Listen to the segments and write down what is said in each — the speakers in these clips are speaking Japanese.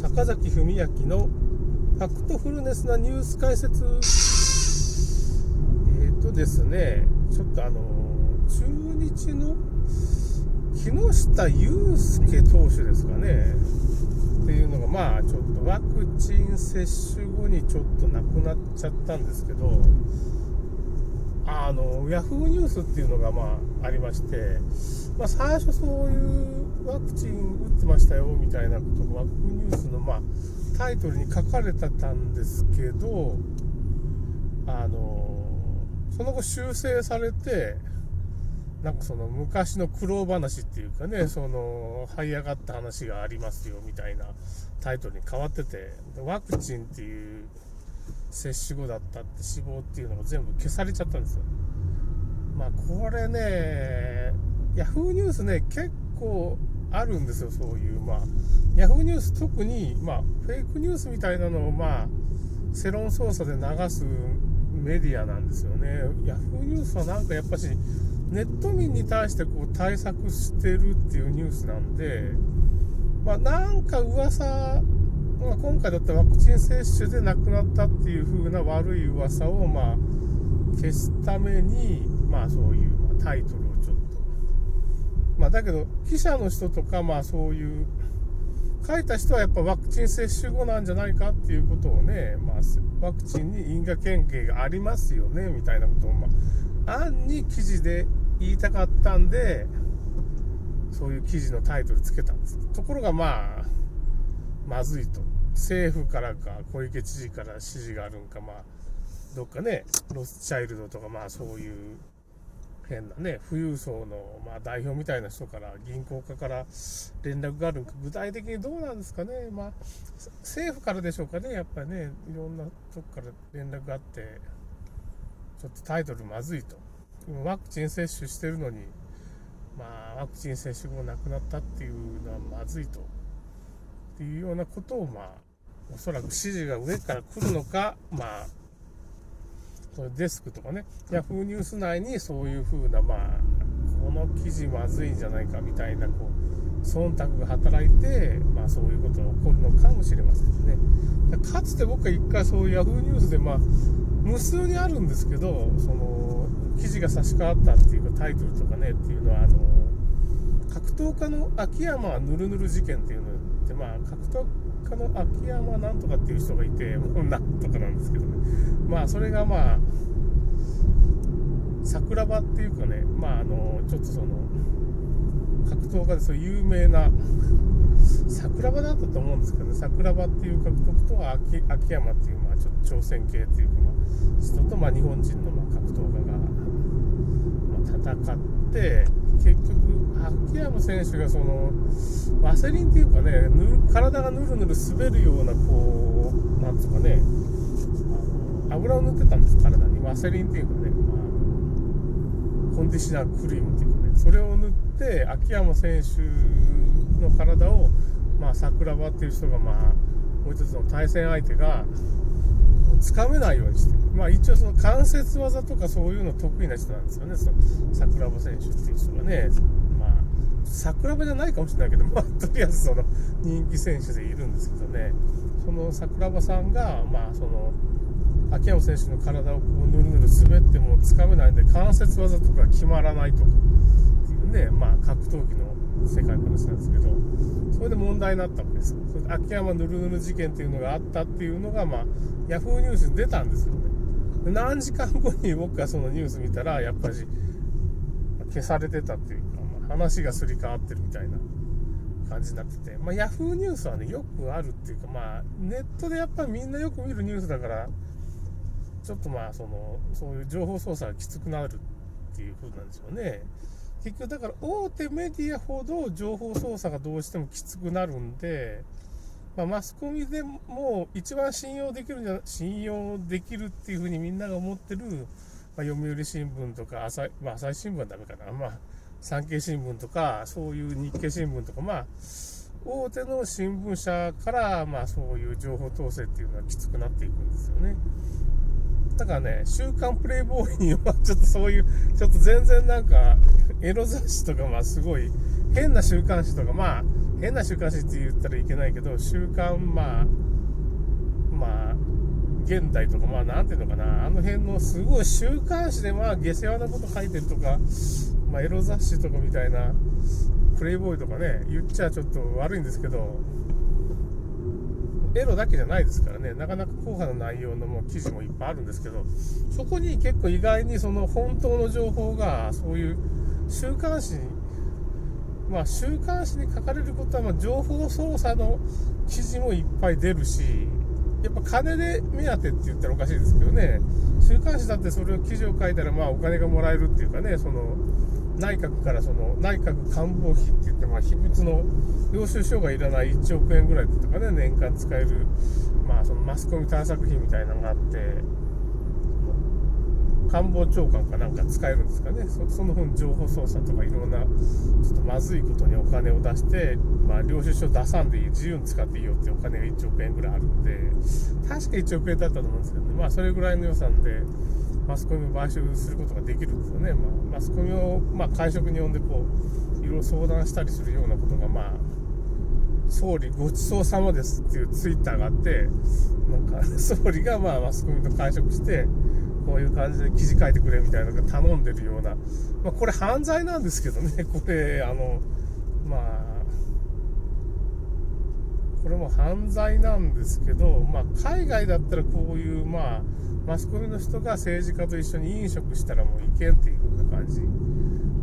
坂崎文明のファクトフルネスなニュース解説。えっ、ー、とですねちょっとあの中日の木下雄介投手ですかね。っていうのがまあちょっとワクチン接種後にちょっとなくなっちゃったんですけど。あのヤフーニュースっていうのがまあありまして、まあ、最初そういうワクチン打ってましたよみたいなことがワクニュースのまあタイトルに書かれてたんですけどあのその後修正されてなんかその昔の苦労話っていうかね、その、這い上がった話がありますよみたいなタイトルに変わってて、ワクチンっていう接種後だったって死亡っていうのが全部消されちゃったんですよ。まあこれね、ヤフーニュースね、結構あるんですよ、そういう、まあ、ヤフーニュース特に、まあ、フェイクニュースみたいなのを、まあ、世論操作で流すメディアなんですよね。ヤフーニュースはなんかやっぱし、ネット民に対してこう対策してるっていうニュースなんで、まあ、なんか噂、まあ、今回だったらワクチン接種で亡くなったっていう風な悪い噂をまあ消すために、まあ、そういうタイトルをちょっと、まあ、だけど記者の人とか、まあ、そういう書いた人はやっぱワクチン接種後なんじゃないかっていうことをね、まあ、ワクチンに因果関係がありますよねみたいなことを、まあ、案に記事で言いたかったんで、そういう記事のタイトルつけたんです。ところがまあ、まずいと。政府からか、小池知事から指示があるんか、まあ、どっかね、ロスチャイルドとか、まあそういう変なね、富裕層の、ま、代表みたいな人から、銀行家から連絡があるんか、具体的にどうなんですかね、まあ、政府からでしょうかね、やっぱりね、いろんなとこから連絡があって、ちょっとタイトルまずいと。ワクチン接種してるのに、まあ、ワクチン接種後亡くなったっていうのはまずいと。っていうようなことを、まあ、おそらく指示が上から来るのか、まあ、それデスクとかね、ヤフーニュース内にそういう風な、まあ、この記事まずいんじゃないかみたいな、こう、忖度が働いて、まあそういうことが起こるのかもしれませんね。かつて僕は一回そういうヤフーニュースで、まあ、無数にあるんですけど、その、記事が差し替わったっていうかタイトルとかねっていうのはあの格闘家の秋山ぬるぬる事件っていうのってまあ格闘家の秋山なんとかっていう人がいてもうなんとかなんですけどね。まあそれがまあ桜庭っていうかねまああのちょっとその格闘家でそう有名な桜庭だったと思うんですけどね。桜庭っていう格闘家と秋秋山っていうまあちょっと挑戦系っていうか、まあ、人とまあ日本人のまあ格闘家が戦って結局秋山選手がそのワセリンっていうかね体がぬるぬる滑るようなこうなんつうかね油を塗ってたんです体に。ワセリンっていうかね、まあ、コンディショナークリームっていうかね。それを塗って秋山選手の体を、まあ、桜庭っていう人がまあもう一つの対戦相手がつかめないようにして、まあ一応その関節技とかそういうの得意な人なんですよね、その桜庭選手っていう人がね、まあ、桜庭じゃないかもしれないけど、まあ、とりあえずその人気選手でいるんですけどね、その桜庭さんが、まあその、秋山選手の体をこうぬるぬる滑ってもつかめないんで、関節技とか決まらないとかっていうね、まあ格闘技の世界の話なんですけど、それで問題になったわけです。秋山ぬるぬる事件っていうのがあったっていうのが、まあ、ヤフーニュースに出たんですよね。何時間後に僕がそのニュース見たら、やっぱり消されてたっていうか、まあ、話がすり替わってるみたいな感じになってて、まあ、ヤフーニュースはね、よくあるっていうか、まあ、ネットでやっぱりみんなよく見るニュースだから、ちょっとまあ、その、そういう情報操作がきつくなるっていう風なんでしょうね。結局だから大手メディアほど情報操作がどうしてもきつくなるんで、まあ、マスコミでも一番信用できるんじゃ信用できるっていうふうにみんなが思ってる、まあ、読売新聞とか朝,、まあ、朝日新聞はダメかな、まあ、産経新聞とかそういう日経新聞とかまあ大手の新聞社から、まあ、そういう情報統制っていうのはきつくなっていくんですよね。だからね、週刊プレイボーイには ちょっとそういう、ちょっと全然なんか、エロ雑誌とか、まあすごい、変な週刊誌とか、まあ、変な週刊誌って言ったらいけないけど週刊まあまあ現代とかまあなんていうのかな。あの辺のすごい週刊誌でまあ下世話なこと書いてるとか、まあ、エロ雑誌とかみたいなプレイボーイとかね言っちゃちょっと悪いんですけどエロだけじゃないですからね。なかなか硬派な内容のもう記事もいっぱいあるんですけどそこに結構意外にその本当の情報がそういう週刊誌にまあ、週刊誌に書かれることは、ま情報操作の記事もいっぱい出るし、やっぱ金で目当てって言ったらおかしいですけどね、週刊誌だってそれを記事を書いたら、まあ、お金がもらえるっていうかね、その、内閣からその、内閣官房費って言って、まあ、秘密の領収書がいらない1億円ぐらいとかね、年間使える、まあ、そのマスコミ対策費みたいなのがあって、官房長官かなんか使えるんですかね、そその分情報操作とかいろんなちょっとまずいことにお金を出して、まあ、領収書出さんでいい、自由に使っていいよってお金が1億円ぐらいあるんで、確か1億円だったと思うんですけどね、まあ、それぐらいの予算で、マスコミを買収することができるんですよね、まあ、マスコミを、まあ、会食に呼んでこう、いろいろ相談したりするようなことが、まあ、総理ごちそうさまですっていうツイッターがあって、なんか 総理がまあマスコミと会食して、こういう感じで記事書いてくれみたいなのが頼んでるような、まあ、これ犯罪なんですけどね、これ、あの、まあ、これも犯罪なんですけど、まあ、海外だったらこういう、まあ、マスコミの人が政治家と一緒に飲食したらもういけんっていう風な感じ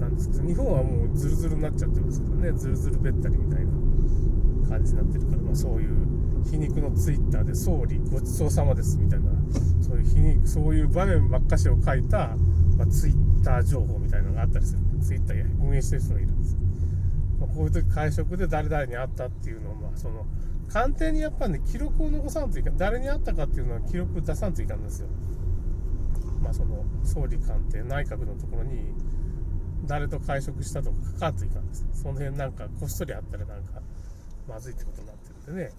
なんですけど、日本はもうズルズルになっちゃってますからね、ズルズルべったりみたいな感じになってるから、まあ、そういう皮肉のツイッターで総理ごちそうさまですみたいなそういう皮肉そういう場面ばっかしを書いた、まあ、ツイッター情報みたいなのがあったりする。ツイッターや運営してる人がいるんです、まあ、こういう時会食で誰々に会ったっていうのをまあその官邸にやっぱね記録を残さんといかん誰に会ったかっていうのは記録出さんといかんですよ。まあその総理官邸内閣のところに誰と会食したとか書かんといかんです。その辺なんかこっそりあったらなんかまずいってことになってるんでね。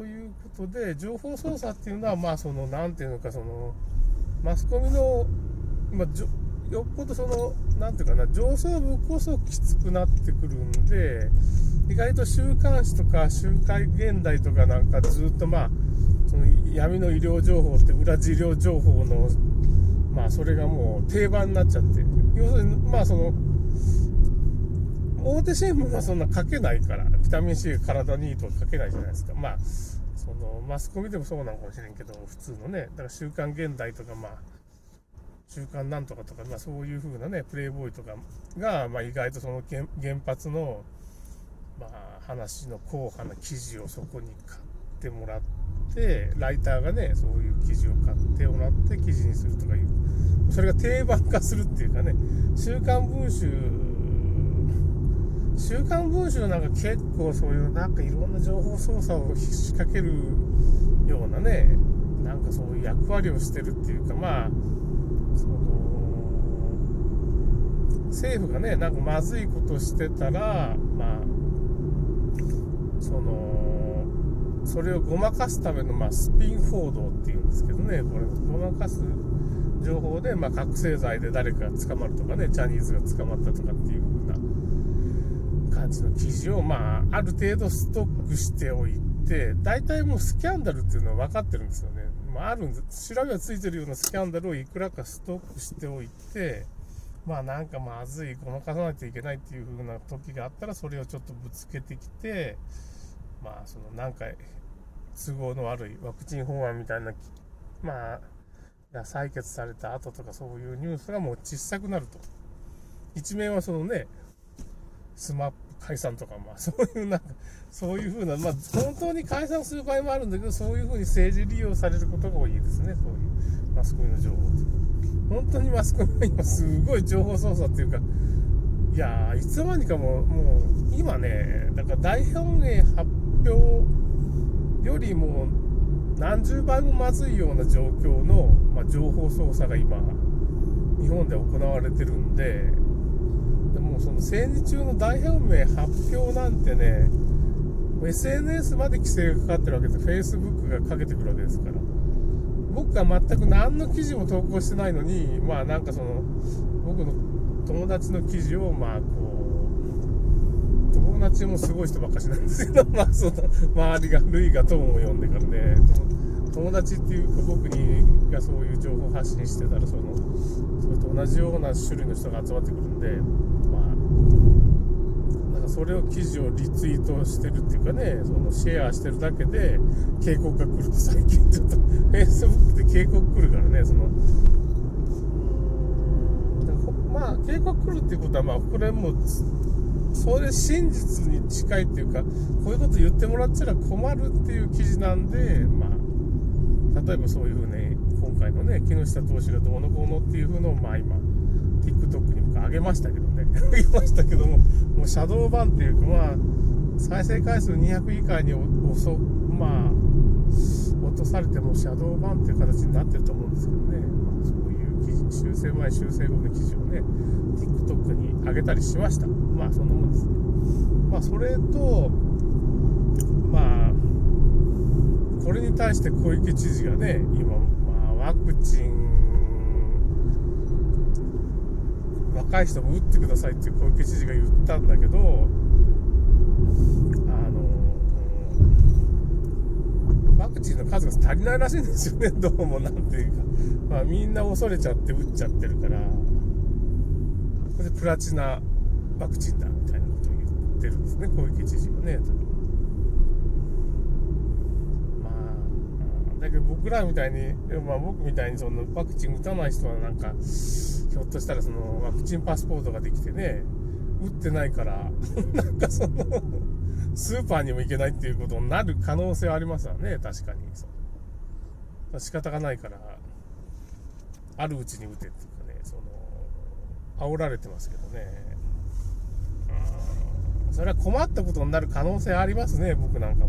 ということで、情報操作っていうのは、まあ、その、なんていうのか、その、マスコミの、まあ、よっぽどその、なんていうかな、上層部こそきつくなってくるんで、意外と週刊誌とか、週刊現代とかなんかずっとまあ、その闇の医療情報って裏治療情報の、まあ、それがもう定番になっちゃって、要するに、まあ、その、大手新聞はそんな書けないから、ビタミン C 体にいいとは書けないじゃないですか。まあ、その、マスコミでもそうなのかもしれんけど、普通のね、だから週刊現代とか、まあ、週刊なんとかとか、まあそういう風なね、プレイボーイとかが、まあ意外とその原発の、まあ話の硬派な記事をそこに買ってもらって、ライターがね、そういう記事を買ってもらって記事にするとかいう、それが定番化するっていうかね、週刊文集週刊文春なんか結構そういうなんかいろんな情報操作を仕掛けるようなね、なんかそういう役割をしてるっていうか、まあ、その、政府がね、なんかまずいことしてたら、まあ、その、それをごまかすための、まあ、スピン報道っていうんですけどね、これ、ごまかす情報で、まあ、覚醒剤で誰かが捕まるとかね、ジャニーズが捕まったとかっていう風な感じの記事を、まあ、ある程度ストックしておいて、大体もうスキャンダルっていうのは分かってるんですよね。まあ、あるんです。調べがついてるようなスキャンダルをいくらかストックしておいて、まあなんかまずい、ごまかさないといけないっていう風な時があったら、それをちょっとぶつけてきて、まあそのなんか都合の悪いワクチン法案みたいな、まあ、が採決された後とかそういうニュースがもう小さくなると。一面はそのね、スマップ解散とか、まあ、そういうなんか、そういうふうな、まあ、本当に解散する場合もあるんだけど、そういうふうに政治利用されることが多いですね、そういうマスコミの情報って。本当にマスコミは今、すごい情報操作っていうか、いやいつの間にかもう、もう、今ね、だから大本営発表よりも、何十倍もまずいような状況の、まあ、情報操作が今、日本で行われてるんで、その戦時中の大本命発表なんてね、SNS まで規制がかかってるわけです。Facebook がかけてくるわけですから。僕が全く何の記事も投稿してないのに、まあなんかその、僕の友達の記事をまあこう、友達もすごい人ばっかしなんですけど、まあ、その周りが、類が友を呼んでからね、友達っていうか僕にがそういう情報発信してたら、その、それと同じような種類の人が集まってくるんで、まあ、なんかそれを記事をリツイートしてるっていうかね、そのシェアしてるだけで警告が来ると最近ちょっと Facebook で警告来るからね、その、まあ警告来るっていうことはまあこれもそれ真実に近いっていうかこういうこと言ってもらっちゃ困るっていう記事なんでまあ例えばそういうふうに今回のね木下投手がどうのこうのっていうふうのをまあ今 TikTok に僕上げましたけどね。上げましたけどももうシャドーバンっていうかまあ再生回数200以下に遅まあ落とされてもシャドーバンっていう形になってると思うんですけどね、まあ、そういう記事修正前修正後の記事をね TikTok に上げたりしました。まあそんなもんです。ねまあそれとこれに対して小池知事がね今、まあ、ワクチン若い人も打ってくださいって小池知事が言ったんだけどあのワクチンの数が足りないらしいんですよね どうもなんていうか、まあ、みんな恐れちゃって打っちゃってるから。これでプラチナワクチンだみたいなことを言ってるんですね小池知事はねまあだけど僕らみたいに、まあ、僕みたいにそのワクチン打たない人はなんかひょっとしたらそのワクチンパスポートができてね打ってないから なんかそのスーパーにも行けないっていうことになる可能性はありますわね確かに。そう。仕方がないからあるうちに打てっていうかねその煽られてますけどね。それは困ったことになる可能性ありますね僕なんかも。